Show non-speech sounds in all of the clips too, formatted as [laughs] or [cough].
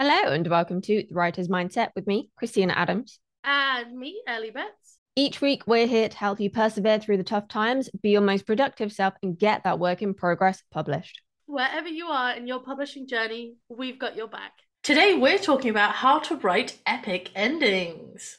Hello, and welcome to The Writer's Mindset with me, Christina Adams. And me, Ellie Betts. Each week, we're here to help you persevere through the tough times, be your most productive self, and get that work in progress published. Wherever you are in your publishing journey, we've got your back. Today, we're talking about how to write epic endings.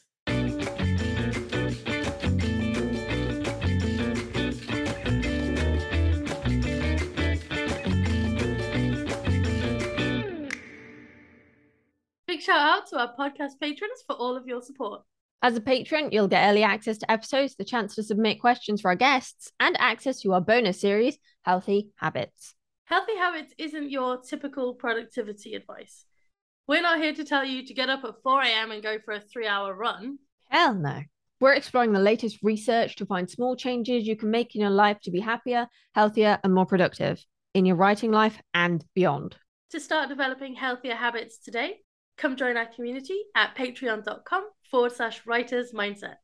Big shout out to our podcast patrons for all of your support. As a patron, you'll get early access to episodes, the chance to submit questions for our guests, and access to our bonus series, Healthy Habits. Healthy Habits isn't your typical productivity advice. We're not here to tell you to get up at 4 a.m. and go for a three hour run. Hell no. We're exploring the latest research to find small changes you can make in your life to be happier, healthier, and more productive in your writing life and beyond. To start developing healthier habits today, come join our community at patreon.com forward slash writers mindset.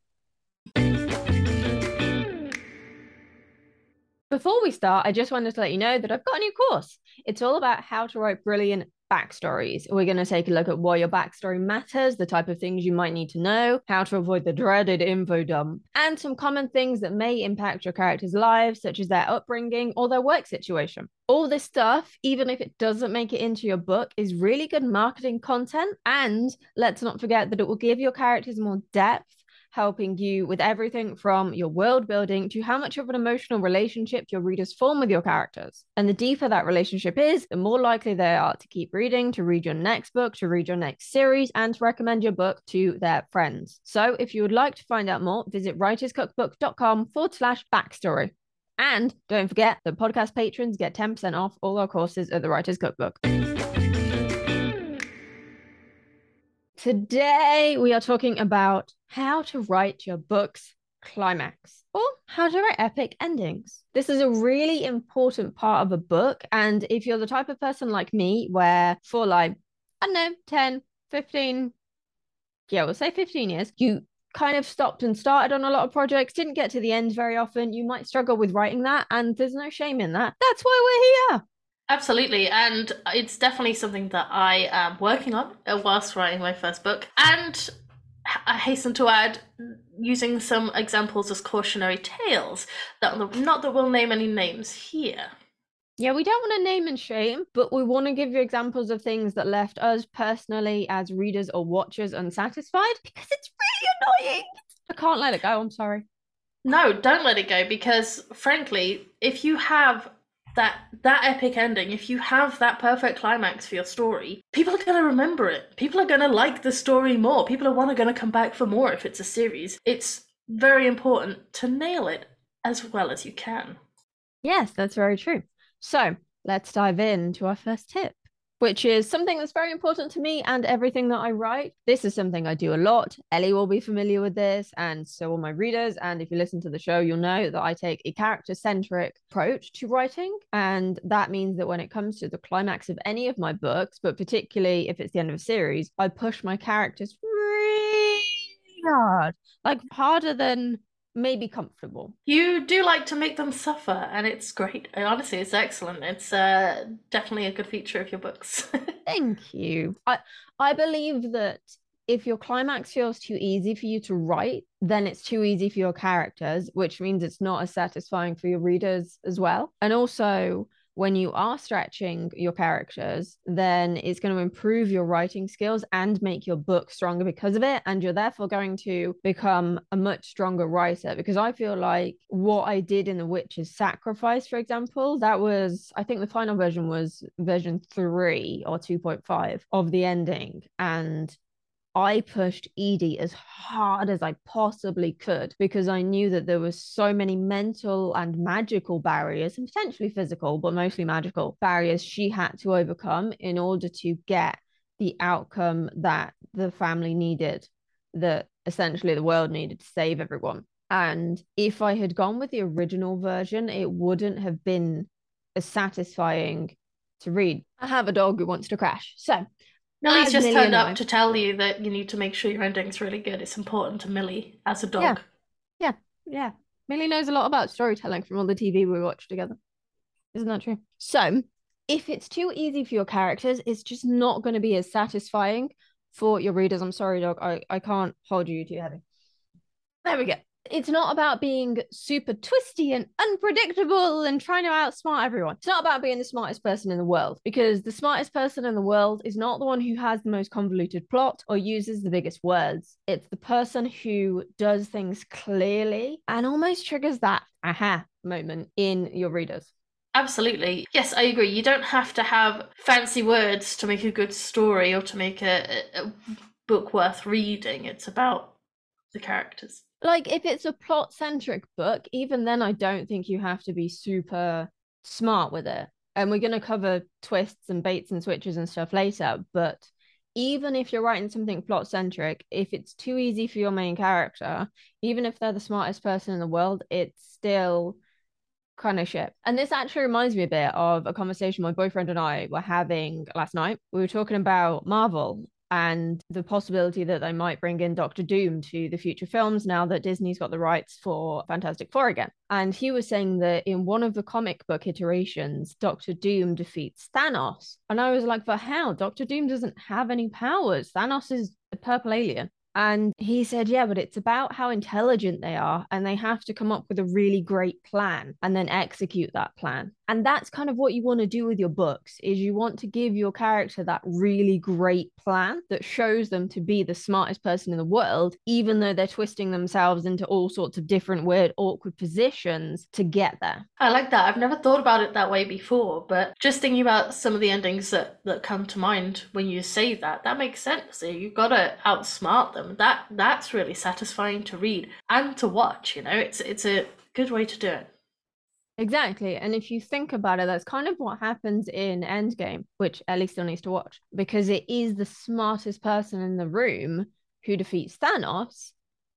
Before we start, I just wanted to let you know that I've got a new course. It's all about how to write brilliant backstories. We're going to take a look at why your backstory matters, the type of things you might need to know, how to avoid the dreaded info dump, and some common things that may impact your characters' lives, such as their upbringing or their work situation. All this stuff, even if it doesn't make it into your book, is really good marketing content. And let's not forget that it will give your characters more depth helping you with everything from your world building to how much of an emotional relationship your readers form with your characters. And the deeper that relationship is, the more likely they are to keep reading, to read your next book, to read your next series, and to recommend your book to their friends. So if you would like to find out more, visit writerscookbook.com forward slash backstory. And don't forget that podcast patrons get 10% off all our courses at the Writers Cookbook. Today, we are talking about how to write your book's climax or how to write epic endings. This is a really important part of a book. And if you're the type of person like me, where for like, I don't know, 10, 15, yeah, we'll say 15 years, you kind of stopped and started on a lot of projects, didn't get to the end very often, you might struggle with writing that. And there's no shame in that. That's why we're here. Absolutely, and it's definitely something that I am working on uh, whilst writing my first book. And I hasten to add, using some examples as cautionary tales. That not that we'll name any names here. Yeah, we don't want to name and shame, but we want to give you examples of things that left us personally as readers or watchers unsatisfied because it's really annoying. I can't let it go. I'm sorry. No, don't let it go because, frankly, if you have that that epic ending if you have that perfect climax for your story people are going to remember it. People are going to like the story more. People are to going to come back for more if it's a series. It's very important to nail it as well as you can. Yes that's very true. So let's dive into our first tip which is something that's very important to me and everything that I write. This is something I do a lot. Ellie will be familiar with this, and so will my readers. And if you listen to the show, you'll know that I take a character centric approach to writing. And that means that when it comes to the climax of any of my books, but particularly if it's the end of a series, I push my characters really hard, like harder than maybe comfortable. You do like to make them suffer, and it's great. Honestly, it's excellent. It's uh, definitely a good feature of your books. [laughs] Thank you. I I believe that if your climax feels too easy for you to write, then it's too easy for your characters, which means it's not as satisfying for your readers as well. And also, when you are stretching your characters, then it's going to improve your writing skills and make your book stronger because of it. And you're therefore going to become a much stronger writer. Because I feel like what I did in The Witch's Sacrifice, for example, that was, I think the final version was version three or 2.5 of the ending. And I pushed Edie as hard as I possibly could because I knew that there were so many mental and magical barriers and potentially physical, but mostly magical barriers she had to overcome in order to get the outcome that the family needed, that essentially the world needed to save everyone. And if I had gone with the original version, it wouldn't have been as satisfying to read. I have a dog who wants to crash. So Millie's just turned up to tell you that you need to make sure your ending's really good. It's important to Millie as a dog. Yeah. Yeah. Yeah. Millie knows a lot about storytelling from all the TV we watch together. Isn't that true? So if it's too easy for your characters, it's just not going to be as satisfying for your readers. I'm sorry, dog. I, I can't hold you too heavy. There we go. It's not about being super twisty and unpredictable and trying to outsmart everyone. It's not about being the smartest person in the world because the smartest person in the world is not the one who has the most convoluted plot or uses the biggest words. It's the person who does things clearly and almost triggers that aha moment in your readers. Absolutely. Yes, I agree. You don't have to have fancy words to make a good story or to make a, a book worth reading. It's about the characters. Like, if it's a plot centric book, even then, I don't think you have to be super smart with it. And we're going to cover twists and baits and switches and stuff later. But even if you're writing something plot centric, if it's too easy for your main character, even if they're the smartest person in the world, it's still kind of shit. And this actually reminds me a bit of a conversation my boyfriend and I were having last night. We were talking about Marvel and the possibility that they might bring in Doctor Doom to the future films now that Disney's got the rights for Fantastic Four again. And he was saying that in one of the comic book iterations, Doctor Doom defeats Thanos. And I was like, but how? Doctor Doom doesn't have any powers. Thanos is a purple alien. And he said, Yeah, but it's about how intelligent they are. And they have to come up with a really great plan and then execute that plan. And that's kind of what you want to do with your books is you want to give your character that really great plan that shows them to be the smartest person in the world, even though they're twisting themselves into all sorts of different weird, awkward positions to get there. I like that. I've never thought about it that way before, but just thinking about some of the endings that, that come to mind when you say that, that makes sense. You've got to outsmart them. That that's really satisfying to read and to watch. You know, it's it's a good way to do it. Exactly. And if you think about it, that's kind of what happens in Endgame, which Ellie still needs to watch, because it is the smartest person in the room who defeats Thanos,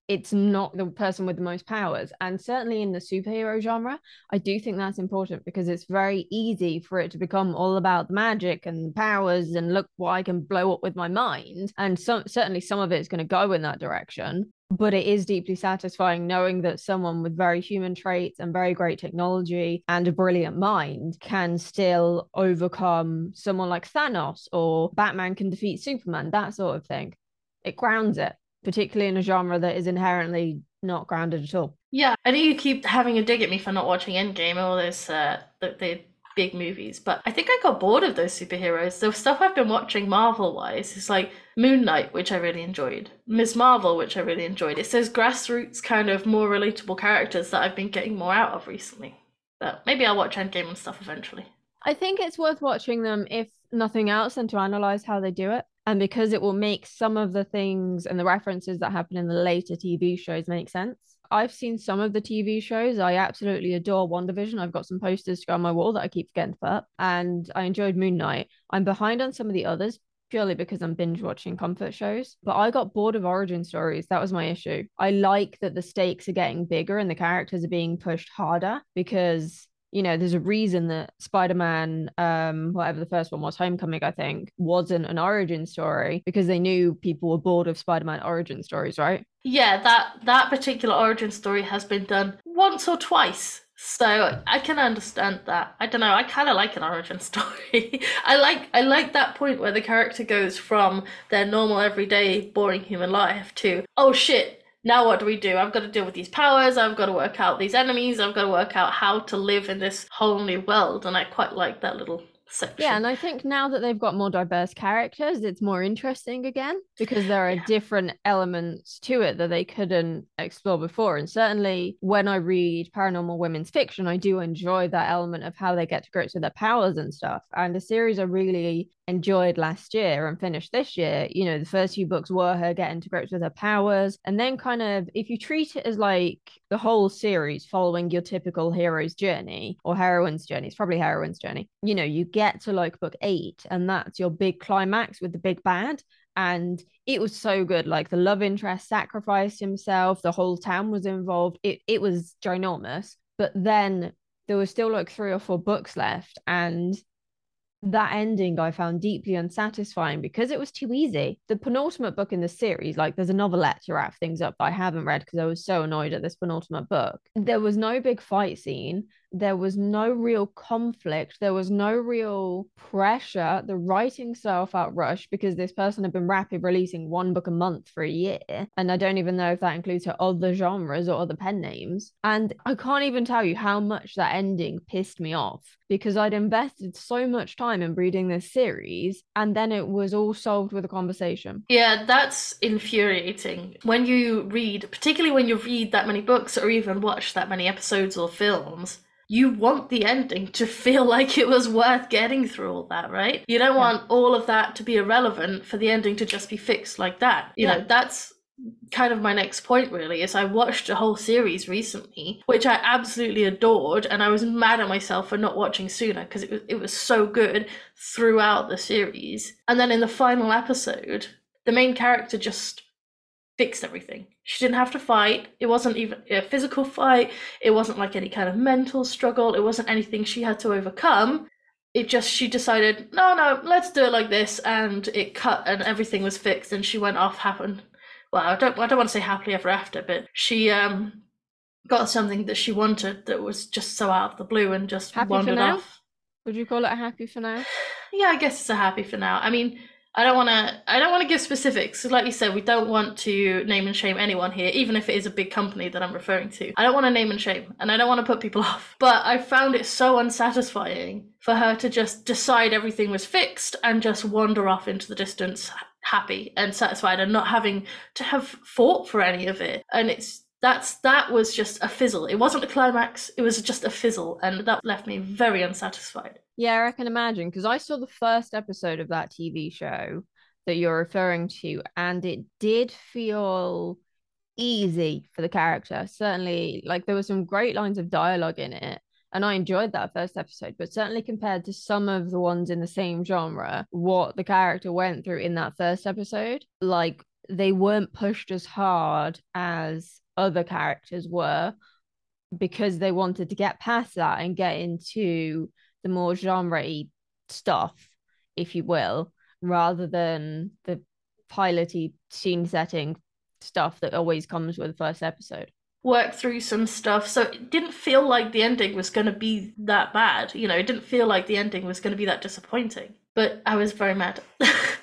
it's not the person with the most powers. And certainly in the superhero genre, I do think that's important because it's very easy for it to become all about the magic and powers and look what I can blow up with my mind. And so, certainly some of it is going to go in that direction. But it is deeply satisfying knowing that someone with very human traits and very great technology and a brilliant mind can still overcome someone like Thanos or Batman can defeat Superman, that sort of thing. It grounds it particularly in a genre that is inherently not grounded at all. Yeah, I know you keep having a dig at me for not watching Endgame all those uh, the, the big movies, but I think I got bored of those superheroes. The stuff I've been watching Marvel wise is like Moon Knight, which I really enjoyed, Ms. Marvel, which I really enjoyed. It's those grassroots kind of more relatable characters that I've been getting more out of recently. But maybe I'll watch Endgame and stuff eventually. I think it's worth watching them if nothing else and to analyze how they do it and because it will make some of the things and the references that happen in the later TV shows make sense. I've seen some of the TV shows. I absolutely adore WandaVision. I've got some posters to go on my wall that I keep forgetting to put up, and I enjoyed Moon Knight. I'm behind on some of the others purely because I'm binge watching comfort shows. But I got bored of origin stories. That was my issue. I like that the stakes are getting bigger and the characters are being pushed harder because you know, there's a reason that Spider-Man, um, whatever the first one was, Homecoming, I think, wasn't an origin story because they knew people were bored of Spider-Man origin stories, right? Yeah, that that particular origin story has been done once or twice. So I can understand that. I don't know. I kind of like an origin [laughs] story. I like I like that point where the character goes from their normal, everyday, boring human life to oh shit, now what do we do? I've got to deal with these powers, I've got to work out these enemies, I've got to work out how to live in this whole new world. And I quite like that little section. Yeah, and I think now that they've got more diverse characters, it's more interesting again because there are yeah. different elements to it that they couldn't explore before. And certainly when I read paranormal women's fiction, I do enjoy that element of how they get to grips with their powers and stuff. And the series I really enjoyed last year and finished this year, you know, the first few books were her getting to grips with her powers. And then kind of if you treat it as like the whole series following your typical hero's journey or heroine's journey, it's probably heroine's journey, you know, you get to like book eight and that's your big climax with the big bad. And it was so good. Like the love interest sacrificed himself. The whole town was involved. It, it was ginormous. But then there was still like three or four books left and that ending I found deeply unsatisfying because it was too easy. The penultimate book in the series, like there's a novelette to wrap things up that I haven't read because I was so annoyed at this penultimate book. There was no big fight scene. There was no real conflict there was no real pressure. The writing style felt rushed because this person had been rapid releasing one book a month for a year and i don't even know if that includes her other genres or other pen names. And i can't even tell you how much that ending pissed me off because i'd invested so much time in reading this series and then it was all solved with a conversation. Yeah that's infuriating. When you read particularly when you read that many books or even watch that many episodes or films you want the ending to feel [laughs] like it was worth getting through all that, right? You don't want all of that to be irrelevant for the ending to just be fixed like that. You yeah. know, that's kind of my next point really is I watched a whole series recently which I absolutely adored and I was mad at myself for not watching sooner because it was it was so good throughout the series and then in the final episode the main character just fixed everything. She didn't have to fight. It wasn't even a physical fight. It wasn't like any kind of mental struggle. It wasn't anything she had to overcome. It just she decided, no, no, let's do it like this, and it cut, and everything was fixed, and she went off. Happened. Well, I don't, I don't want to say happily ever after, but she um got something that she wanted that was just so out of the blue and just happy wandered off. Would you call it a happy for now? [sighs] Yeah, I guess it's a happy for now. I mean, I don't want to. I don't want to give specifics. Like you said, we don't want to name and shame anyone here, even if it is a big company that I'm referring to. I don't want to name and shame, and I don't want to put people [laughs] off. But I found it so unsatisfying for her to just decide everything was fixed and just wander off into the distance, happy and satisfied, and not having to have fought for any of it. And it's that's that was just a fizzle. It wasn't a climax. It was just a fizzle, and that left me very unsatisfied. Yeah, I can imagine because I saw the first episode of that TV show that you're referring to, and it did feel easy for the character. Certainly, like there were some great lines of dialogue in it, and I enjoyed that first episode. But certainly, compared to some of the ones in the same genre, what the character went through in that first episode, like they weren't pushed as hard as other characters were because they wanted to get past that and get into the more genre stuff, if you will, rather than the piloty scene setting stuff that always comes with the first episode. Work through some stuff. So it didn't feel like the ending was going to be that bad. You know, it didn't feel like the ending was going to be that disappointing. But I was very mad. [laughs]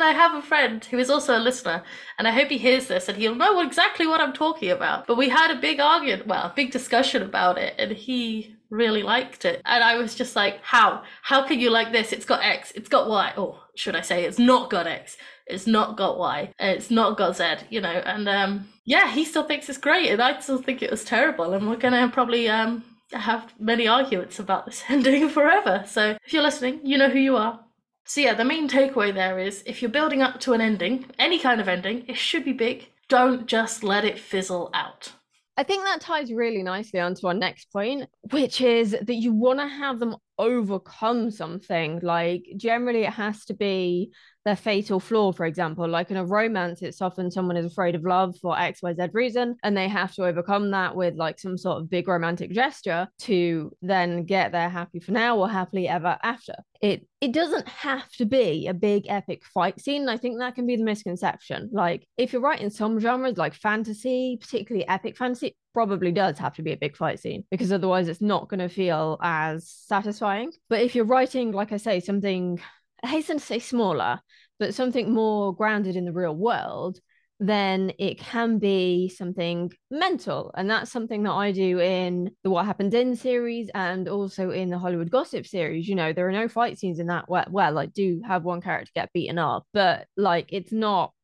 and I have a friend who is also a listener, and I hope he hears this and he'll know exactly what I'm talking about. But we had a big argument, well, big discussion about it, and he really liked it. And I was just like, how? How can you like this? It's got X, it's got Y. Oh, should I say it's not got X? It's not got Y. It's not got Z, you know. And um yeah, he still thinks it's great and I still think it was terrible. And we're gonna probably um have many arguments about this [laughs] ending forever. So if you're listening, you know who you are. So yeah, the main takeaway there is if you're building up to an ending, any kind of ending, it should be big. Don't just let it fizzle out. I think that ties really nicely onto our next point, which is that you want to have them overcome something. Like, generally, it has to be their fatal flaw, for example. Like in a romance, it's often someone is afraid of love for XYZ reason, and they have to overcome that with like some sort of big romantic gesture to then get their happy for now or happily ever after. It it doesn't have to be a big epic fight scene. I think that can be the misconception. Like if you're writing some genres like fantasy, particularly epic fantasy, probably does have to be a big fight scene because otherwise it's not going to feel as satisfying. But if you're writing, like I say, something I hasten to say smaller, but something more grounded in the real world, then it can be something mental. And that's something that I do in the What Happened In series and also in the Hollywood Gossip series. You know, there are no fight scenes in that. Well, I do have one character get beaten up, but like it's not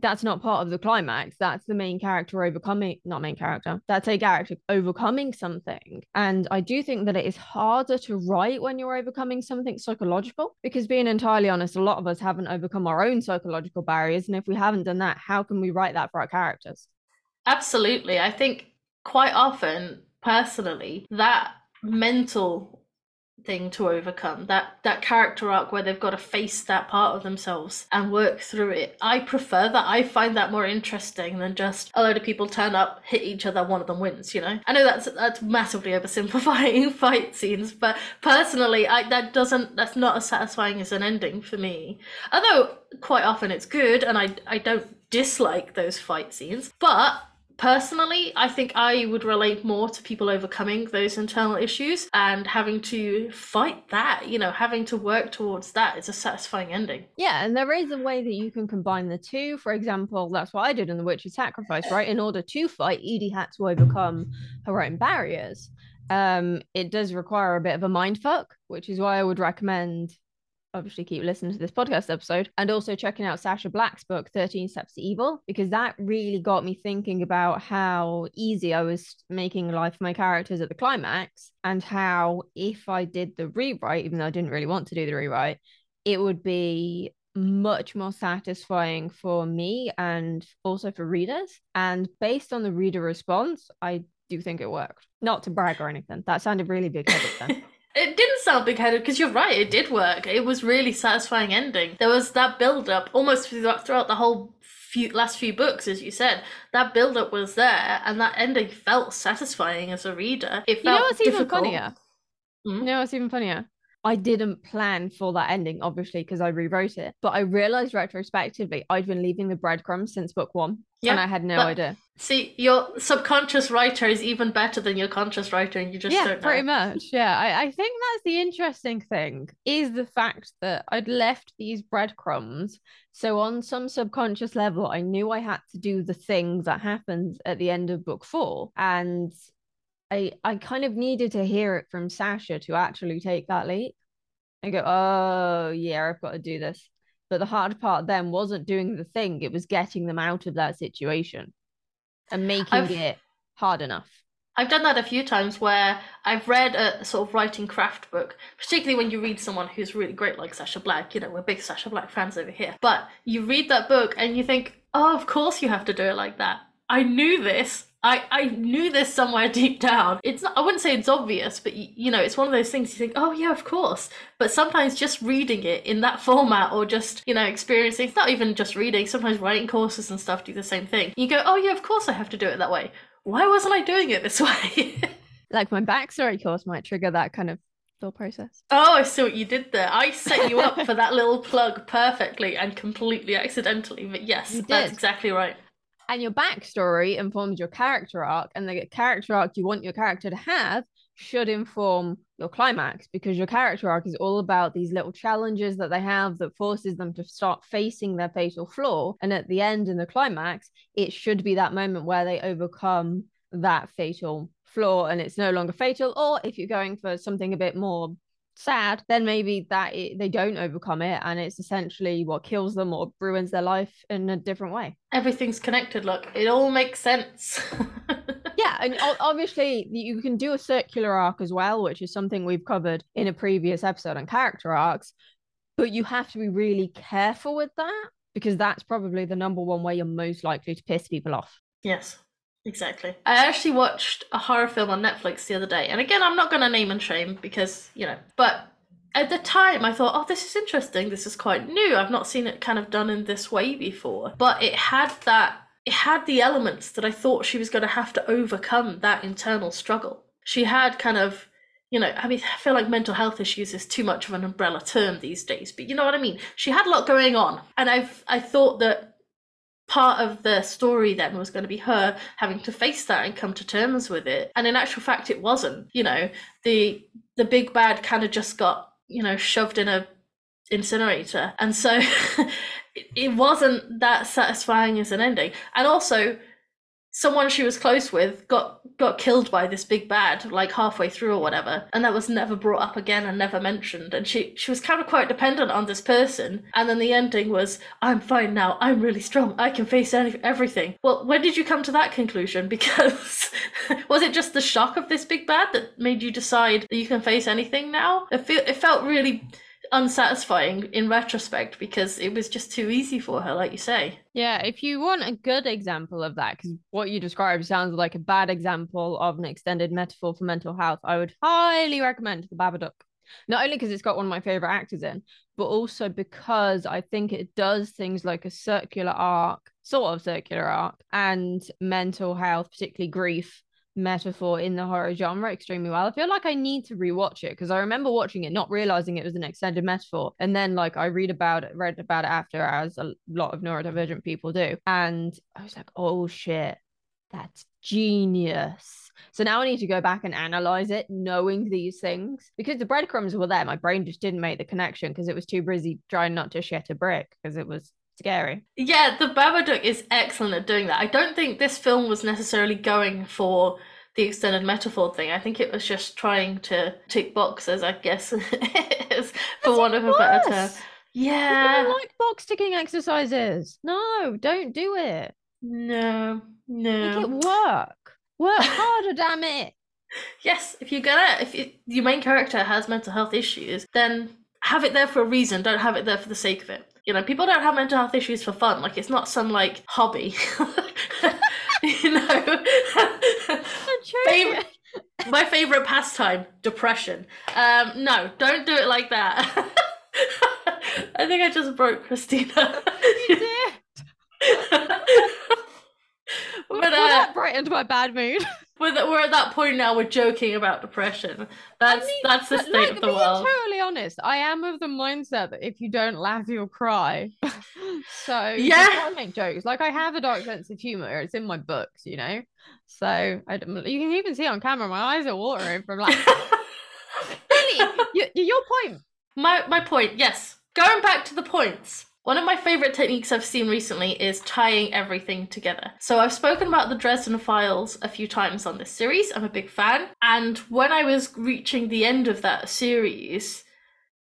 that's not part of the climax. That's the main character overcoming, not main character. That's a character overcoming something. And I do think that it is harder to write when you're overcoming something psychological because, being entirely honest, a lot of us haven't overcome our own psychological barriers. And if we haven't done that, how can we write that for our characters? Absolutely. I think quite often, personally, that mental thing to overcome that that character arc where they've got to face that part of themselves and work through it. I prefer that. I find that more interesting than just a load of people turn up hit each other one of them wins you know? I know that's that's massively oversimplifying [laughs] fight scenes but personally i that doesn't that's not as satisfying as an ending for me. Although quite often it's good and i i don't dislike those fight scenes but personally, I think I would relate more to people overcoming those internal issues and having to fight that, you know, having to work towards that is a satisfying ending. Yeah, and there is a way that you can combine the two. For example, that's what I did in The Witch's Sacrifice, right? In order to fight, Edie had to overcome her own barriers. Um, it does require a bit of a mind fuck, which is why I would recommend obviously keep listening to this podcast episode and also checking out Sasha Black's book 13 Steps to Evil because that really got me thinking about how easy I was making life for my characters at the climax and how if I did the rewrite even though I didn't really want to do the rewrite it would be much more satisfying for me and also for readers. And based on the reader response I do think it worked. Not to brag or anything. That sounded really big then [laughs] It didn't sound big headed because you're right, it did work. It was really satisfying ending. There was that build up almost throughout the whole few last few books, as you said. That build up was there, and that ending felt satisfying as a reader. It felt you know what's difficult. even funnier? Hmm? You know what's even funnier? I didn't plan for that ending, obviously, because I rewrote it. But I realized retrospectively I'd been leaving the breadcrumbs since book one. Yeah, and I had no but- idea. See, your subconscious writer is even better than your conscious writer, and you just yeah, don't know. pretty much. Yeah. I, I think that's the interesting thing is the fact that I'd left these breadcrumbs. So on some subconscious level, I knew I had to do the thing that happens at the end of book four. And I I kind of needed to hear it from Sasha to actually take that leap and go, oh yeah, I've got to do this. But the hard part then wasn't doing the thing, it was getting them out of that situation and making I've- it hard enough. I've done that a few times where I've read a sort of writing craft book, particularly when you read someone who's really great like Sasha Black. You know, we're big Sasha Black fans over here. But you read that book and you think, oh, of course you have to do it like that. I knew this. I, I knew this somewhere [laughs] deep down. It's not, I wouldn't say it's obvious, but you, you know, it's one of those things you think, oh yeah, of course. But sometimes just reading it in that format or just, you know, experiencing, it's not even just reading, sometimes writing courses and stuff do the same thing. You go, oh yeah, of course I have to do it that way. Why wasn't I doing it this [laughs] way? Like my backstory course might trigger that kind of thought process. Oh, I see what you did there. I set you up [laughs] for that little plug perfectly and completely accidentally, but yes, that's exactly right. And your backstory informs your character arc, and the character arc you want your character to have should inform your climax because your character arc is all about these little challenges that they have that forces them to start facing their fatal flaw. And at the end, in the climax, it should be that moment where they overcome that fatal flaw and it's no longer fatal. Or if you're going for something a bit more sad, then maybe that it, they don't overcome it and it's essentially what kills them or ruins their life in a different way. Everything's connected, look. It all makes sense. [laughs] yeah and obviously you can do a circular arc as well which is something we've covered in a previous episode on character arcs but you have to be really careful with that because that's probably the number one way you're most likely to piss people off yes, exactly. I actually watched a horror film on Netflix the other day, and again, I'm not going to name and shame because, you know, but at the time I thought, oh, this is interesting. This is quite new. I've not seen it kind of done in this way before. But it had that, it had the elements that I thought she was going to have to overcome that internal struggle. She had kind of, you know, I mean, I feel like mental health issues is too much of an umbrella term these days, but you know what I mean? She had a lot going on. And I've, I thought that part of the story then was going to be her having to face that and come to terms with it. And in actual fact it wasn't you know. The the big bad kind of just got you know shoved in a incinerator. And so [laughs] it, wasn't that satisfying as an ending. And also someone she was close with got got killed by this big bad like halfway through or whatever and that was never brought up again and never mentioned. And she she was kind of quite dependent on this person. And then the ending was i'm fine now. I'm really strong. I can face any, everything. Well when did you come to that conclusion? [laughs] Because was it just the shock of this big bad that made you decide that you can face anything now? It, feel, it felt really unsatisfying in retrospect because it was just too easy for her like you say. Yeah if you want a good example of that because what you described sounds like a bad example of an extended metaphor for mental health i would highly recommend the babadook. Not only because it's got one of my favorite actors in but also because i think it does things like a circular arc sort of circular arc and mental health particularly grief metaphor in the horror genre extremely well. I feel like I need to rewatch it because I remember watching it, not realizing it was an extended metaphor, and then like I read about it, read about it after, as a lot of neurodivergent people do, and I was like, oh shit, That's genius. So now I need to go back and analyze it, knowing these things. Because the breadcrumbs were there, my brain just didn't make the connection because it was too busy trying not to shit a brick because it was scary. Yeah, the Babadook is excellent at doing that. I don't think this film was necessarily going for the extended metaphor thing. I think it was just trying to tick boxes, I guess, is, [laughs] for want of a better term. Yeah. I like box ticking exercises. No, don't do it. No, no. Make it work. Work [laughs] harder, damn it. Yes, if you're gonna, if you, your main character has mental health issues, then have it there for a reason. Don't have it there for the sake of it. You know, people don't have mental health issues for fun. Like it's not some like hobby. [laughs] you know. Favorite, my favorite pastime, depression. Um, no, don't do it like that. [laughs] I think I just broke Christina. You did. [laughs] [laughs] but uh, that brightened my bad mood. [laughs] we're, we're at that point now. We're joking about depression. That's mean, that's the state like, of the world. totally honest, I am of the mindset that if you don't laugh, you'll cry. [laughs] so Yeah. I make jokes. Like I have a dark sense of humor. It's in my books, you know. So I, you can even see on camera, my eyes are watering from like. really, you, your point. My my point, yes. Going back to the points. One of my favorite techniques I've seen recently is tying everything together. So I've spoken about the Dresden Files a few times on this series. I'm a big fan. And when I was reaching the end of that series,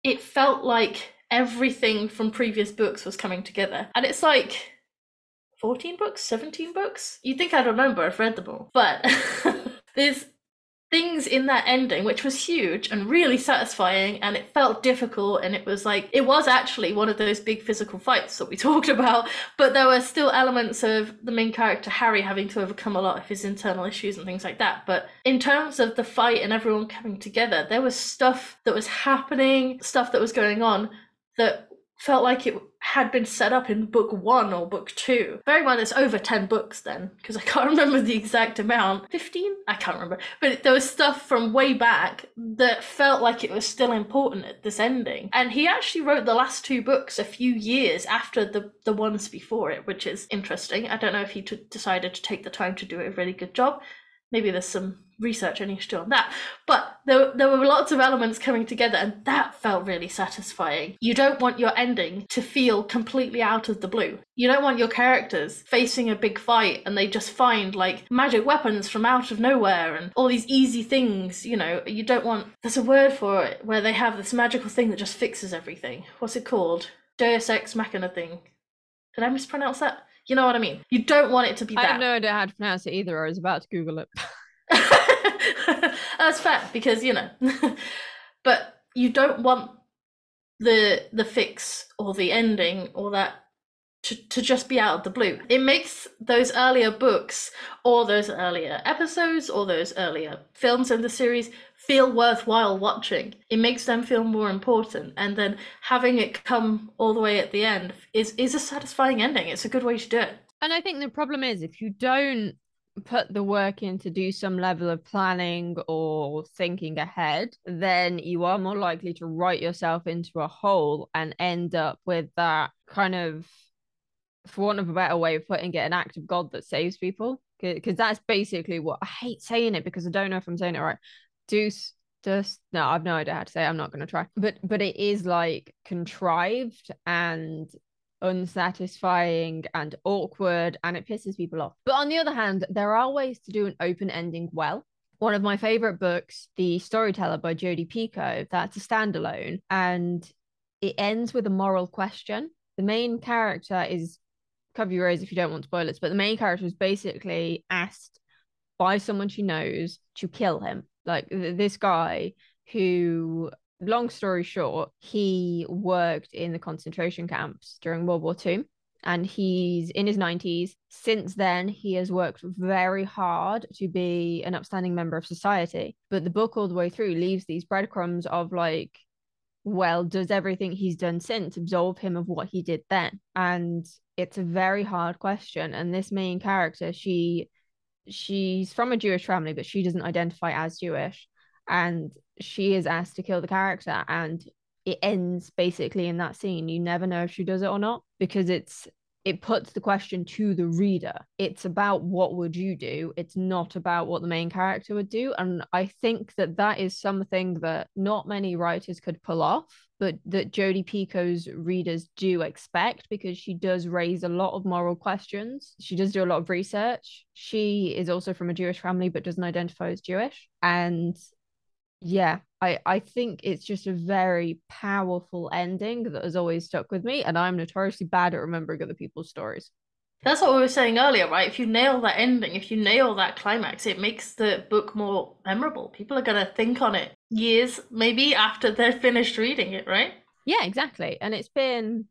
it felt like everything from previous books was coming together. And it's like 14 books, 17 books? You'd think I'd remember, I've read them all. But [laughs] there's things in that ending which was huge and really satisfying and it felt difficult and it was like it was actually one of those big physical fights that we [laughs] talked about but there were still elements of the main character harry having to overcome a lot of his internal issues and things like that. But in terms of the fight and everyone coming together there was stuff that was happening stuff that was going on that felt like it had been set up in book one or book two. Very well, it's over 10 books then, because I can't [laughs] remember the exact amount. 15? I can't remember. But there was stuff from way back that felt like it was still important at this ending. And he actually wrote the last two books a few years after the, the ones before it, which is interesting. I don't know if he t- decided to take the time to do a really good job. Maybe there's some research I need to do on that. But there, there were lots of elements coming together, and that felt really satisfying. You don't want your ending to feel completely out of the blue. You don't want your characters facing a big fight and they just find like magic weapons from out of nowhere and all these easy things. You know, you don't want. There's a word for it where they have this magical thing that just fixes everything. What's it called? Deus Ex Machina thing. Did I mispronounce that? You know what I mean? You don't want it to be I have no idea how to pronounce it either. I was about to Google it. [laughs] [laughs] That's fair because you know, [laughs] but you don't want the the fix or the ending or that to, just be out of the blue. It makes those earlier books or those earlier episodes or those earlier films in the series feel worthwhile watching. It makes them feel more important, and then having it come all the way at the end is is a satisfying ending. It's a good way to do it. And I think the problem is if you don't put the work in to do some level of planning or thinking ahead, then you are more likely to write yourself into a hole and end up with that kind of, for want of a better way of putting it, an act of God that saves people. Because that's basically what I hate saying it because I don't know if I'm saying it right. Deuce just no, I've no idea how to say it. I'm not going to try. But but it is like contrived and unsatisfying and awkward and it pisses people off. But on the other hand, there are ways to do an open ending well. One of my favorite books, The Storyteller by Jodi Picoult, that's a standalone and it ends with a moral question. The main character is cover your ears if you don't want spoilers, but the main character is basically asked by someone she knows to kill him. Like th- this guy who long story short, he worked in the concentration camps during World War II and he's in his 90s. Since then, he has worked very hard to be an upstanding member of society. But the book, all the way through, leaves these breadcrumbs of like, well, does everything he's done since absolve him of what he did then? And it's a very hard question. And this main character, she she's from a Jewish family, but she doesn't identify as Jewish. And she is asked to kill the character and it ends basically in that scene you never know if she does it or not because it's it puts the question to the reader. It's about what would you do? It's not about what the main character would do. And I think that that is something that not many writers could pull off, but that Jodi Picoult's readers do expect because she does raise a lot of moral questions. She does do a lot of research. She is also from a Jewish family, but doesn't identify as Jewish. And yeah i i think it's just a very powerful ending that has always stuck with me and i'm notoriously bad at remembering other people's stories. That's what we were saying earlier right? If you nail that ending if you nail that climax it makes the book more memorable. People are going to think on it years maybe after they're finished reading it right? Yeah exactly and it's been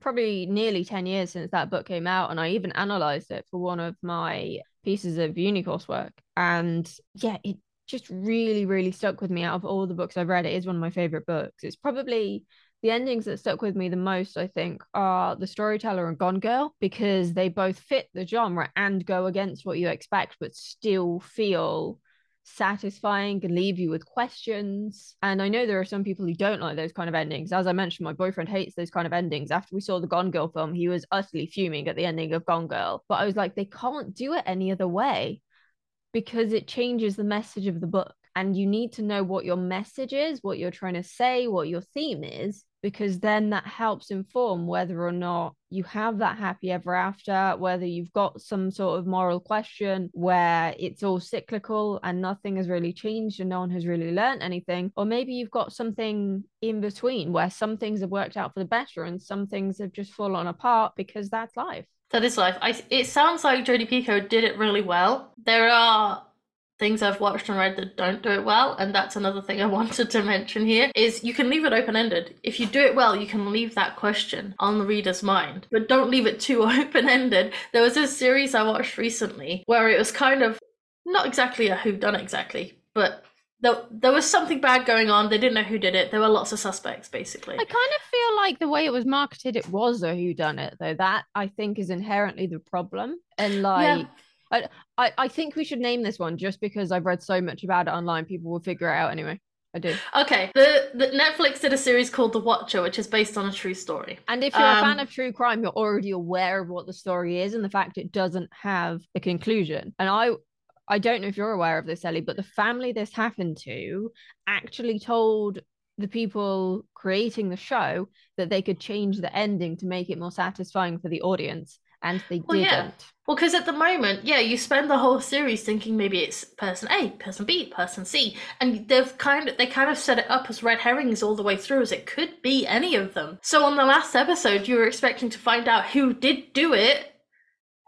probably nearly 10 years since that book came out and i even analyzed it for one of my pieces of uni coursework and yeah it just really, really stuck with me out of all the books I've read. It is one of my favorite books. It's probably the endings that stuck with me the most, I think, are The Storyteller and Gone Girl, because they both fit the genre and go against what you expect, but still feel satisfying and leave you with questions. And I know there are some people who don't like those kind of endings. As I mentioned, my boyfriend hates those kind of endings. After we saw the Gone Girl film, he was utterly fuming at the ending of Gone Girl. But I was like, they can't do it any other way because it changes the message of the book. And you need to know what your message is what you're trying to say what your theme is because then that helps inform whether or not you have that happy ever after whether you've got some sort of moral question where it's all cyclical and nothing has really changed and no one has really learned anything. Or maybe you've got something in between where some things have worked out for the better and some things have just fallen apart because that's life that is life. I, it sounds like Jodi Picoult did it really well. There are things I've watched and read that don't do it well, and that's another thing I [laughs] wanted to mention here is you can leave it open-ended. If you do it well, you can leave that question on the reader's mind, but don't leave it too [laughs] open-ended. There was a series I watched recently where it was kind of not exactly a who done exactly, but there, there was something bad going on. They didn't know who did it. There were lots of suspects, basically. I kind of feel like the way it was marketed, it was a who done it, though. That I think is inherently the problem. And like, yeah. I, I, I think we should name this one just because I've read so much about it online. People will figure it out anyway. I do. Okay. The, the Netflix did a series called The Watcher, which is based on a true story. And if you're um, a fan um, of true crime, you're already aware of what the story is and the fact it doesn't have a conclusion. And I I don't know if you're aware of this, Ellie, but the family this happened to actually told the people creating the show that they could change the ending to make it more satisfying for the audience and they well, didn't. Yeah. Well, because at the moment, yeah, you spend the whole series thinking maybe it's person A, person B, person C, and they've kind of they kind of set it up as red herrings all the way through, as it could be any of them. So on the last episode, you were expecting to find out who did do it,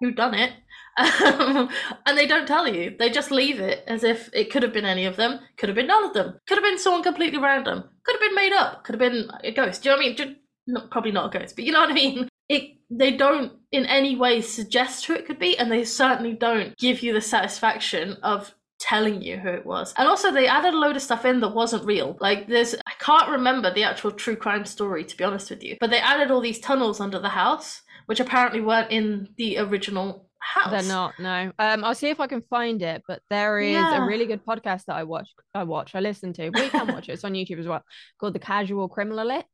who done it, um, and they don't tell you. They just leave it as if it could have been any of them, could have been none of them, could have been someone completely random, could have been made up, could have been a ghost. Do you know what I mean? Not, probably not a ghost, but you know what I mean? It they don't in any way suggest who it could be, and they certainly don't give you the satisfaction of telling you who it was. And also they added a load of stuff in that wasn't real. Like there's I can't remember the actual true crime story to be honest with you, but they added all these tunnels under the house which apparently weren't in the original house. They're not. No. Um, I'll see if I can find it. But there is yeah. a really good podcast that I watch. I watch. I listen to. We can watch it. It's on YouTube as well. Called the Casual Criminalist.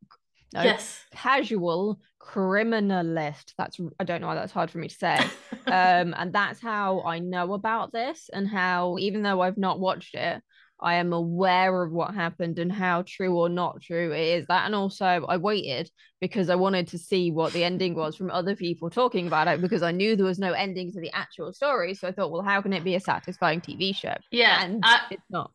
No, yes. Casual Criminalist. That's I don't know why that's hard for me to say. [laughs] um, and that's how I know about this and how even though I've not watched it, I am aware of what happened and how true or not true it is. That and also I waited because I wanted to see what the ending was from other people talking about it because I knew there was no ending to the actual story. So I thought, well, how can it be a satisfying TV show? Yeah, and I, it's not.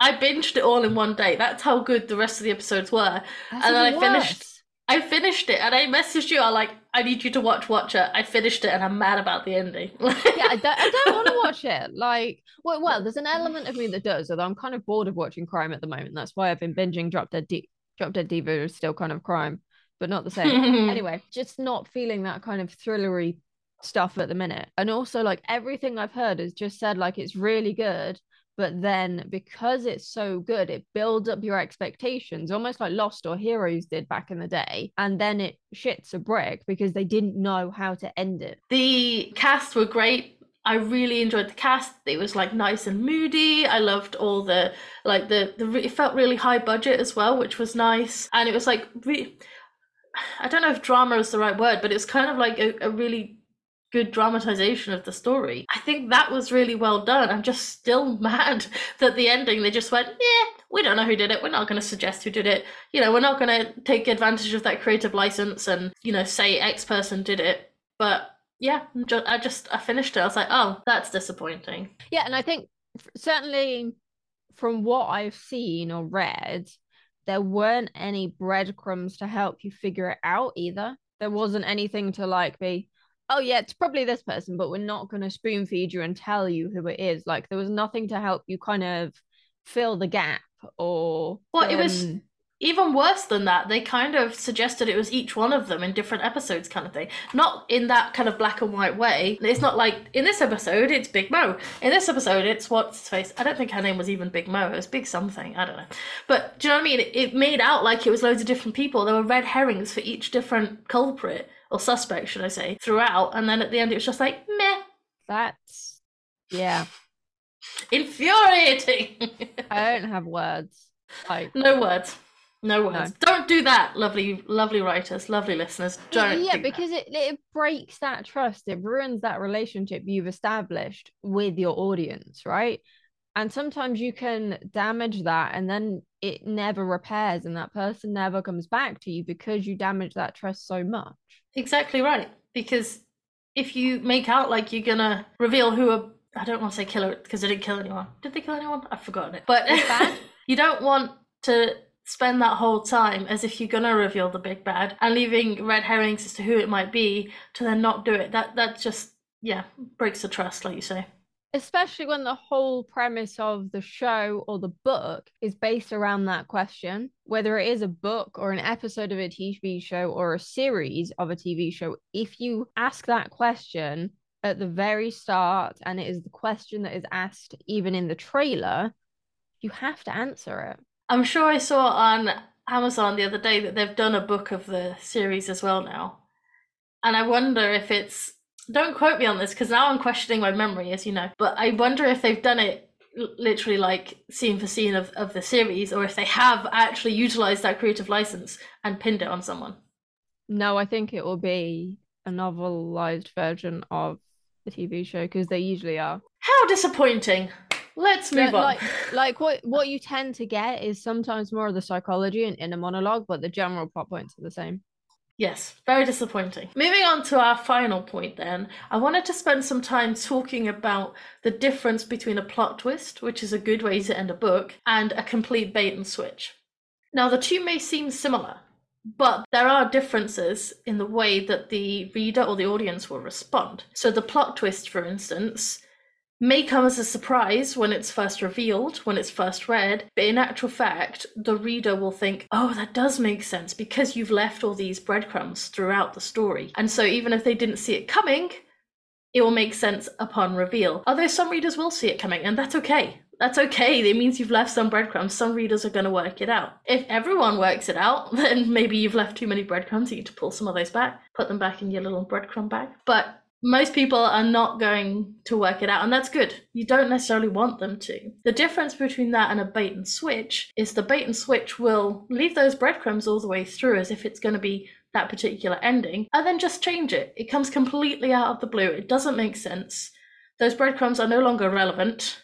I binged it all in one day. That's how good the rest of the episodes were. That's and then I finished I finished it and I messaged you. I like, I need you to watch Watcher. I finished it and I'm mad about the ending. [laughs] yeah, I don't, I don't want to watch it. [laughs] Like, well, well, there's an element of me that does, although I'm kind of bored of watching crime at the moment. That's why I've been binging Drop Dead Deep. Drop Dead Diva is still kind of crime, but not the same. [laughs] anyway, just not feeling that kind of thrillery stuff at the minute. And also, like everything I've heard has just said like it's really good, but then because it's so good it builds up your expectations almost like lost or heroes did back in the day and then it shits a brick because they didn't know how to end it the cast were great I really enjoyed the cast. It was like nice and moody. I loved all the like the the it felt really high budget as well, which was nice. And it was like re- I don't know if drama is the right word, but it's kind of like a, a really good dramatization of the story. I think that was really well done. I'm just still [laughs] mad that the ending they just went, yeah, we don't know who did it. We're not going to suggest who did it. You know, we're not going to take advantage of that creative license and you know say X person did it. But yeah, I just I finished it. I was like, oh, that's disappointing. Yeah, and I think certainly from what I've seen or read, there weren't any breadcrumbs to help you figure it out either. There wasn't anything to like be, oh yeah, it's probably this person, but we're not going to spoon feed you and tell you who it is. Like there was nothing to help you kind of fill the gap or. Well, um, it was even worse than that, they kind of suggested it was each one of them in different episodes, kind of thing. Not in that kind of black and white way. It's not like in this episode it's Big Mo. In this episode it's what's his face. I don't think her name was even Big Mo. It was Big something. I don't know. But do you know what I mean? It, it made out like it was loads of different people. There were red herrings for each different culprit or suspect, should I say, throughout. And then at the end it was just like meh. That's yeah. Infuriating. [laughs] I don't have words. Like no words. No words. No. Don't do that, lovely, lovely writers, lovely listeners. Don't. Yeah, because it, it breaks that trust. It ruins that relationship you've established with your audience, right? And sometimes you can damage that and then it never repairs and that person never comes back to you because you damage that trust so much. Exactly right. Because if you make out like you're gonna reveal who a I don't want to say killer because they didn't kill anyone. Did they kill anyone? I've forgotten it. But [laughs] you don't want to spend that whole time as if you're gonna reveal the big bad and leaving red herrings as to who it might be to then not do it. That that just yeah breaks the trust, like you say. Especially when the whole premise of the show or the book is based around that question, whether it is a book or an episode of a TV show or a series of a TV show, if you ask that question at the very start and it is the question that is asked even in the trailer, you have to answer it. I'm sure I saw on Amazon the other day that they've done a book of the series as well now. And I wonder if it's don't quote me on this because now I'm questioning my memory, as you know. But I wonder if they've done it literally like scene for scene of, of the series or if they have actually utilized that creative license and pinned it on someone. No, I think it will be a novelized version of the TV show because they usually are. How disappointing. Let's move on. Like, [laughs] like what what you tend to get is sometimes more of the psychology and inner monologue, but the general plot points are the same. Yes, very disappointing. Moving on to our final point, then, I wanted to spend some time talking about the difference between a plot twist, which is a good way to end a book, and a complete bait and switch. Now, the two may seem similar, but there are differences in the way that the reader or the audience will respond. So, the plot twist, for instance, may come as a surprise when it's first revealed, when it's first read, but in actual fact, the reader will think, oh, that does make sense because you've left all these breadcrumbs throughout the story. And so even if they didn't see it coming, it will make sense upon reveal. Although some readers will see it coming, and that's okay. That's okay. It means you've left some breadcrumbs. Some readers are going to work it out. If everyone works it out, [laughs] then maybe you've left too many breadcrumbs. You need to pull some of those back, put them back in your little breadcrumb bag. But most people are not going to work it out, and that's good. You don't necessarily want them to. The difference between that and a bait and switch is the bait and switch will leave those breadcrumbs all the way through as if it's going to be that particular ending, and then just change it. It comes completely out of the blue. It doesn't make sense. Those breadcrumbs are no longer relevant.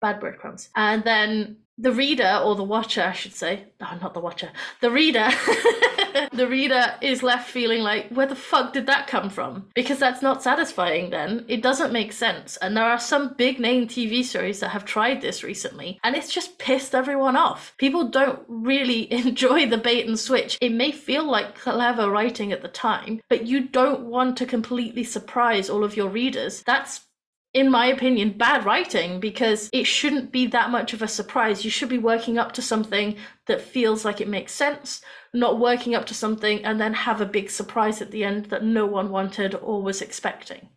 Bad breadcrumbs. And then the reader, or the watcher, I should say, no, not the watcher, the reader [laughs] the reader is left feeling like, where the fuck did that come from? Because that's not satisfying then. It doesn't make sense. And there are some big name TV series that have tried this recently, and it's just pissed everyone off. People don't really [laughs] enjoy the bait and switch. It may feel like clever writing at the time, but you don't want to completely surprise all of your readers. That's in my opinion, bad writing because it shouldn't be that much of a surprise. You should be working up to something that feels like it makes sense, not working up to something and then have a big surprise at the end that no one wanted or was expecting.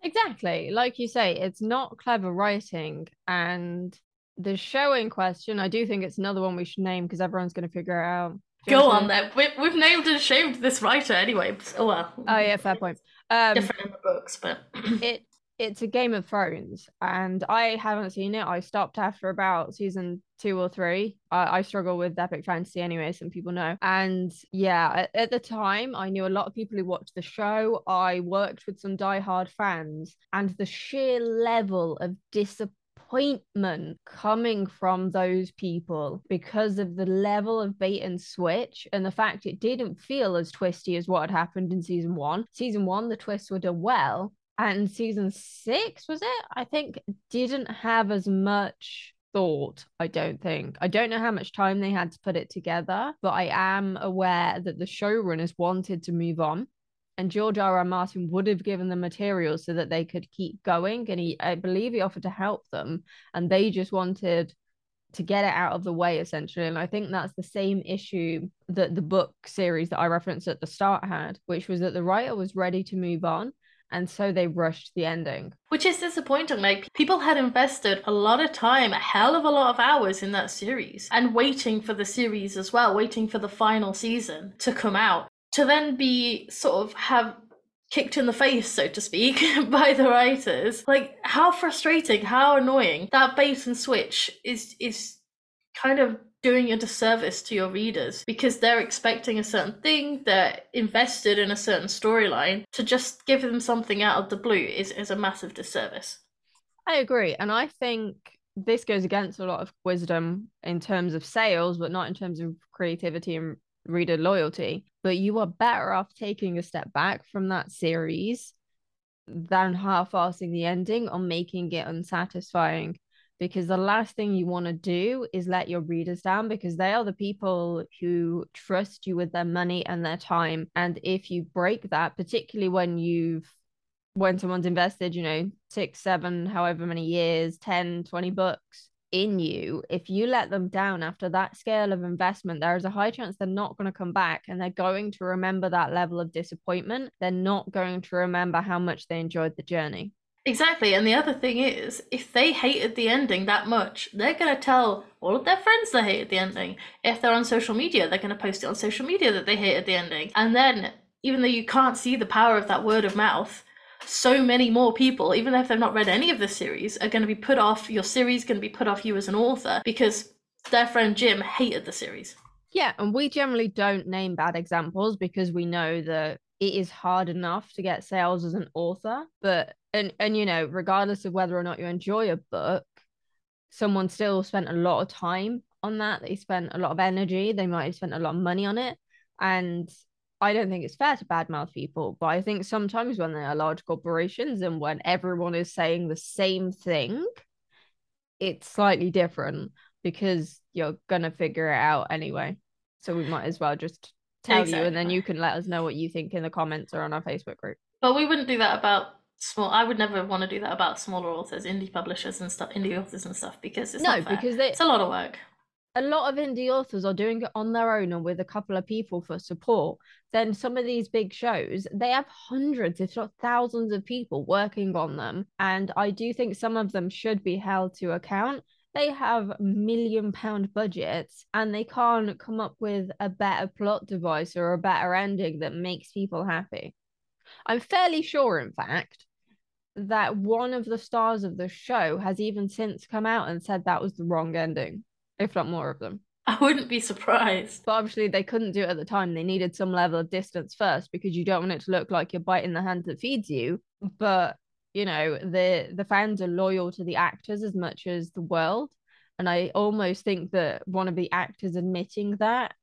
Exactly. Like you say, it's not clever writing. And the show in question, I do think it's another one we should name because everyone's going to figure it out. Go on then. We, we've named and shamed this writer anyway. Oh well. Oh yeah, fair point. Um, Different in the books, but [clears throat] it it's a Game of Thrones, and I haven't seen it. I stopped after about season two or three. I, I struggle with epic fantasy anyway, some people know. And yeah, at, at, the time, I knew a lot of people who watched the show. I worked with some die-hard fans, and the sheer level of disappointment coming from those people because of the level of bait and switch and the fact it didn't feel as twisty as what had happened in season one. Season one, the twists were done well and season six was it? I think didn't have as much thought i don't think. I don't know how much time they had to put it together but i am aware that the showrunners wanted to move on and george r r martin would have given them materials so that they could keep going and he i believe he offered to help them and they just wanted to get it out of the way essentially. And i think that's the same issue that the book series that i referenced at the start had which was that the writer was ready to move on and so they rushed the ending. Which is disappointing. Like, people had invested a lot of time, a hell of a lot of hours in that series, and waiting for the series as well, waiting for the final season to come out. To then be sort of have kicked in the face, so to speak, [laughs] by the writers. Like, how frustrating, how annoying. That bait and switch is is kind of doing a disservice to your readers because they're expecting a certain thing, they're invested in a certain storyline. To just give them something out of the blue is, is a massive disservice. I agree. And I think this goes against a lot of wisdom in terms of sales, but not in terms of creativity and reader loyalty. But you are better off taking a step back from that series than half-assing the ending or making it unsatisfying because the last thing you want to do is let your readers down because they are the people who trust you with their money and their time. And if you break that particularly when you've when someone's invested you know six seven however many years 10 20 books in you if you let them down after that scale of investment there is a high chance they're not going to come back and they're going to remember that level of disappointment. They're not going to remember how much they enjoyed the journey Exactly. And the other thing is, if they hated the ending that much, they're going to tell all of their friends they hated the ending. If they're on social media, they're going to post it on social media that they hated the ending. And then, even though you can't see the power of that word of mouth, so many more people, even if they've not read any of the series, are going to be put off. Your series going to be put off you as an author because their friend Jim hated the series. Yeah, and we generally don't name bad examples because we know that it is hard enough to get sales as an author but and and you know regardless of whether or not you enjoy a book someone still spent a lot of time on that they spent a lot of energy they might have spent a lot of money on it and I don't think it's fair to badmouth people, but I think sometimes when they are large corporations and when everyone is saying the same thing, it's slightly different because you're gonna figure it out anyway. So we might as well just tell exactly. you and then you can let us know what you think in the comments or on our Facebook group. But we wouldn't do that about small I would never want to do that about smaller authors, indie publishers and stuff indie authors and stuff because it's no, because they, it's a lot of work. A lot of indie authors are doing it on their own or with a couple of people for support. Then some of these big shows, they have hundreds, if not thousands of people working on them. And I do think some of them should be held to account they have million pound budgets and they can't come up with a better plot device or a better ending that makes people happy. I'm fairly sure, in fact, that one of the stars of the show has even since come out and said that was the wrong ending, if not more of them. I wouldn't be surprised. But obviously, they couldn't do it at the time. They needed some level of distance first because you don't want it to look like you're biting the hand that feeds you. But you know the the fans are loyal to the actors as much as the world and i almost think that one of the actors admitting that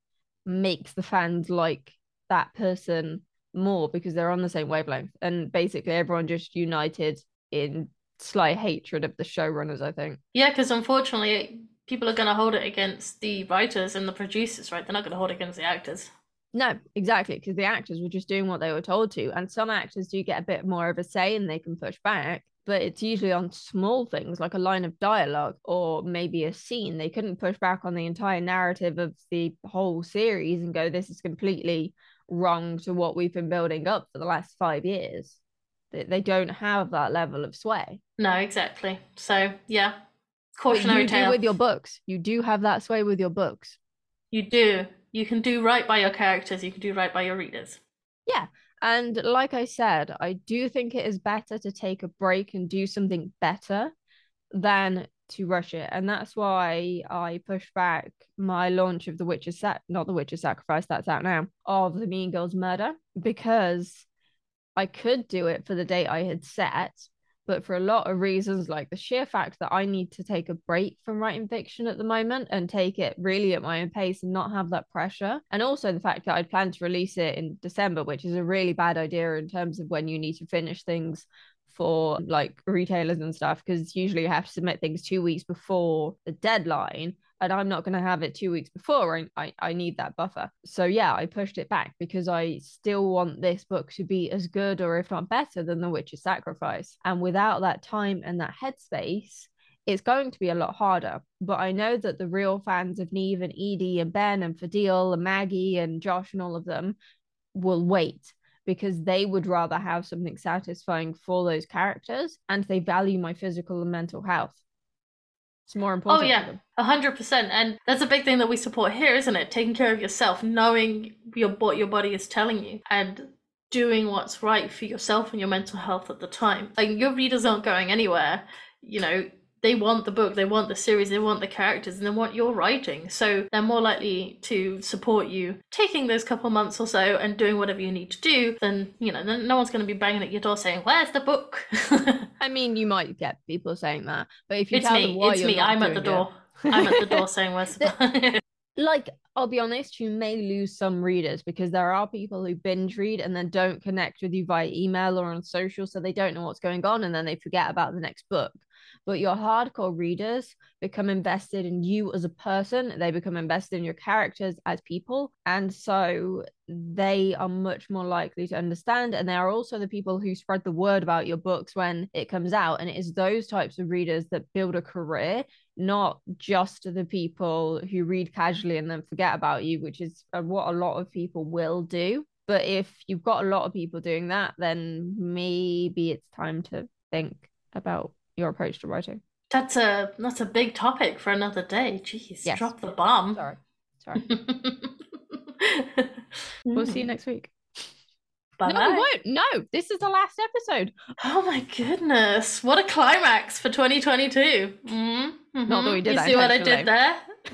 makes the fans like that person more because they're on the same wavelength and basically everyone just united in slight hatred of the showrunners i think yeah because unfortunately people are going to hold it against the writers and the producers right they're not going to hold it against the actors no, exactly, because the actors were just doing what they were told to. And some actors do get a bit more of a say and they can push back, but it's usually on small things like a line of dialogue or maybe a scene. They couldn't push back on the entire narrative of the whole series and go, this is completely wrong to what we've been building up for the last five years. They, they don't have that level of sway. No, exactly. So, yeah, cautionary you tale. with your books. You do have that sway with your books. You do you can do right by your characters, you can do right by your readers. Yeah. And like I said, I do think it is better to take a break and do something better than to rush it. And that's why I pushed back my launch of The Witch's Sac not The Witch's Sacrifice, that's out now, of The Mean Girls Murder, because I could do it for the date I had set, but for a lot of reasons, like the sheer fact that I need to take a break from writing fiction at the moment and take it really at my own pace and not have that pressure. And also the fact that I'd planned to release it in December, which is a really bad idea in terms of when you need to finish things for like retailers and stuff because usually you have to submit things two weeks before the deadline and I'm not going to have it two weeks before. I, I, I need that buffer. So yeah, I pushed it back because I still want this book to be as good or if not better than The Witch's Sacrifice. And without that time and that headspace, it's going to be a lot harder. But I know that the real fans of Neve and Edie and Ben and Fadil and Maggie and Josh and all of them will wait because they would rather have something satisfying for those characters and they value my physical and mental health. It's more oh, important. Oh yeah, a hundred percent, and that's a big thing that we support here, isn't it? Taking care of yourself, knowing your what your body is telling you, and doing what's right for yourself and your mental health at the time. Like your readers aren't going anywhere. You know, they want the book, they want the series, they want the characters, and they want your writing. So they're more likely to support you taking those couple months or so and doing whatever you need to do than, you know, no one's going to be banging at your door saying, Where's the book? [laughs] I mean, you might get people saying that, but if you it's tell me, them why it's you're me, not I'm at the door. it- I'm at the [laughs] door saying, Where's the book? [laughs] like I'll be honest, you may lose some readers because there are people who binge read and then don't connect with you via email or on social, so they don't know what's going on and then they forget about the next book. But your hardcore readers become invested in you as a person, they become invested in your characters as people, and so they are much more likely to understand. And they are also the people who spread the word about your books when it comes out. And it is those types of readers that build a career not just the people who read casually and then forget about you, which is uh, what a lot of people will do. But if you've got a lot of people doing that, then maybe it's time to think about your approach to writing. That's a that's a big topic for another day. Jeez, Yes. drop the bomb. Sorry. Sorry. [laughs] We'll see you Mm. next week. Bye No, we won't. No, this is the last episode. Oh my goodness! What a climax for 2022. Mm, Not that we did You that see what I did there? [laughs]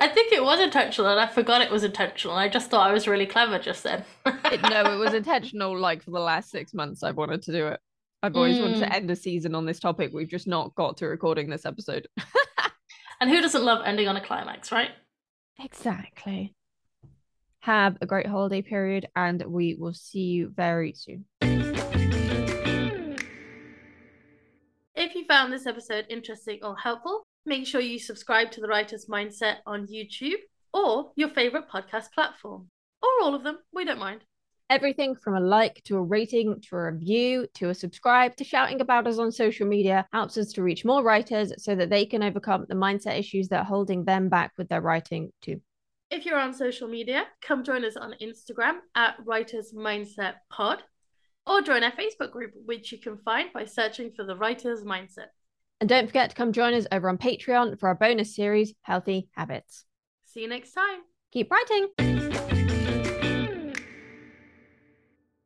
I think it was intentional, and I forgot it was intentional. I just thought I was really clever just then. It, no, it was [laughs] intentional. Like for the last six months, I've wanted to do it. I've always wanted Mm. to end a season on this topic. We've just not got to recording this episode. [laughs] And who doesn't love ending on a climax, right? Exactly. Have a great holiday period, and we will see you very soon. If you found this episode interesting or helpful, make sure you subscribe to The Writer's Mindset on YouTube or your favorite podcast platform, or all of them. We don't mind. Everything from a like to a rating to a review to a subscribe to shouting about us on social media helps us to reach more writers so that they can overcome the mindset issues that are holding them back with their writing too. If you're on social media, come join us on Instagram at Writers Mindset Pod, or join our Facebook group, which you can find by searching for the Writers Mindset. And don't forget to come join us over on Patreon for our bonus series, Healthy Habits. See you next time. Keep writing.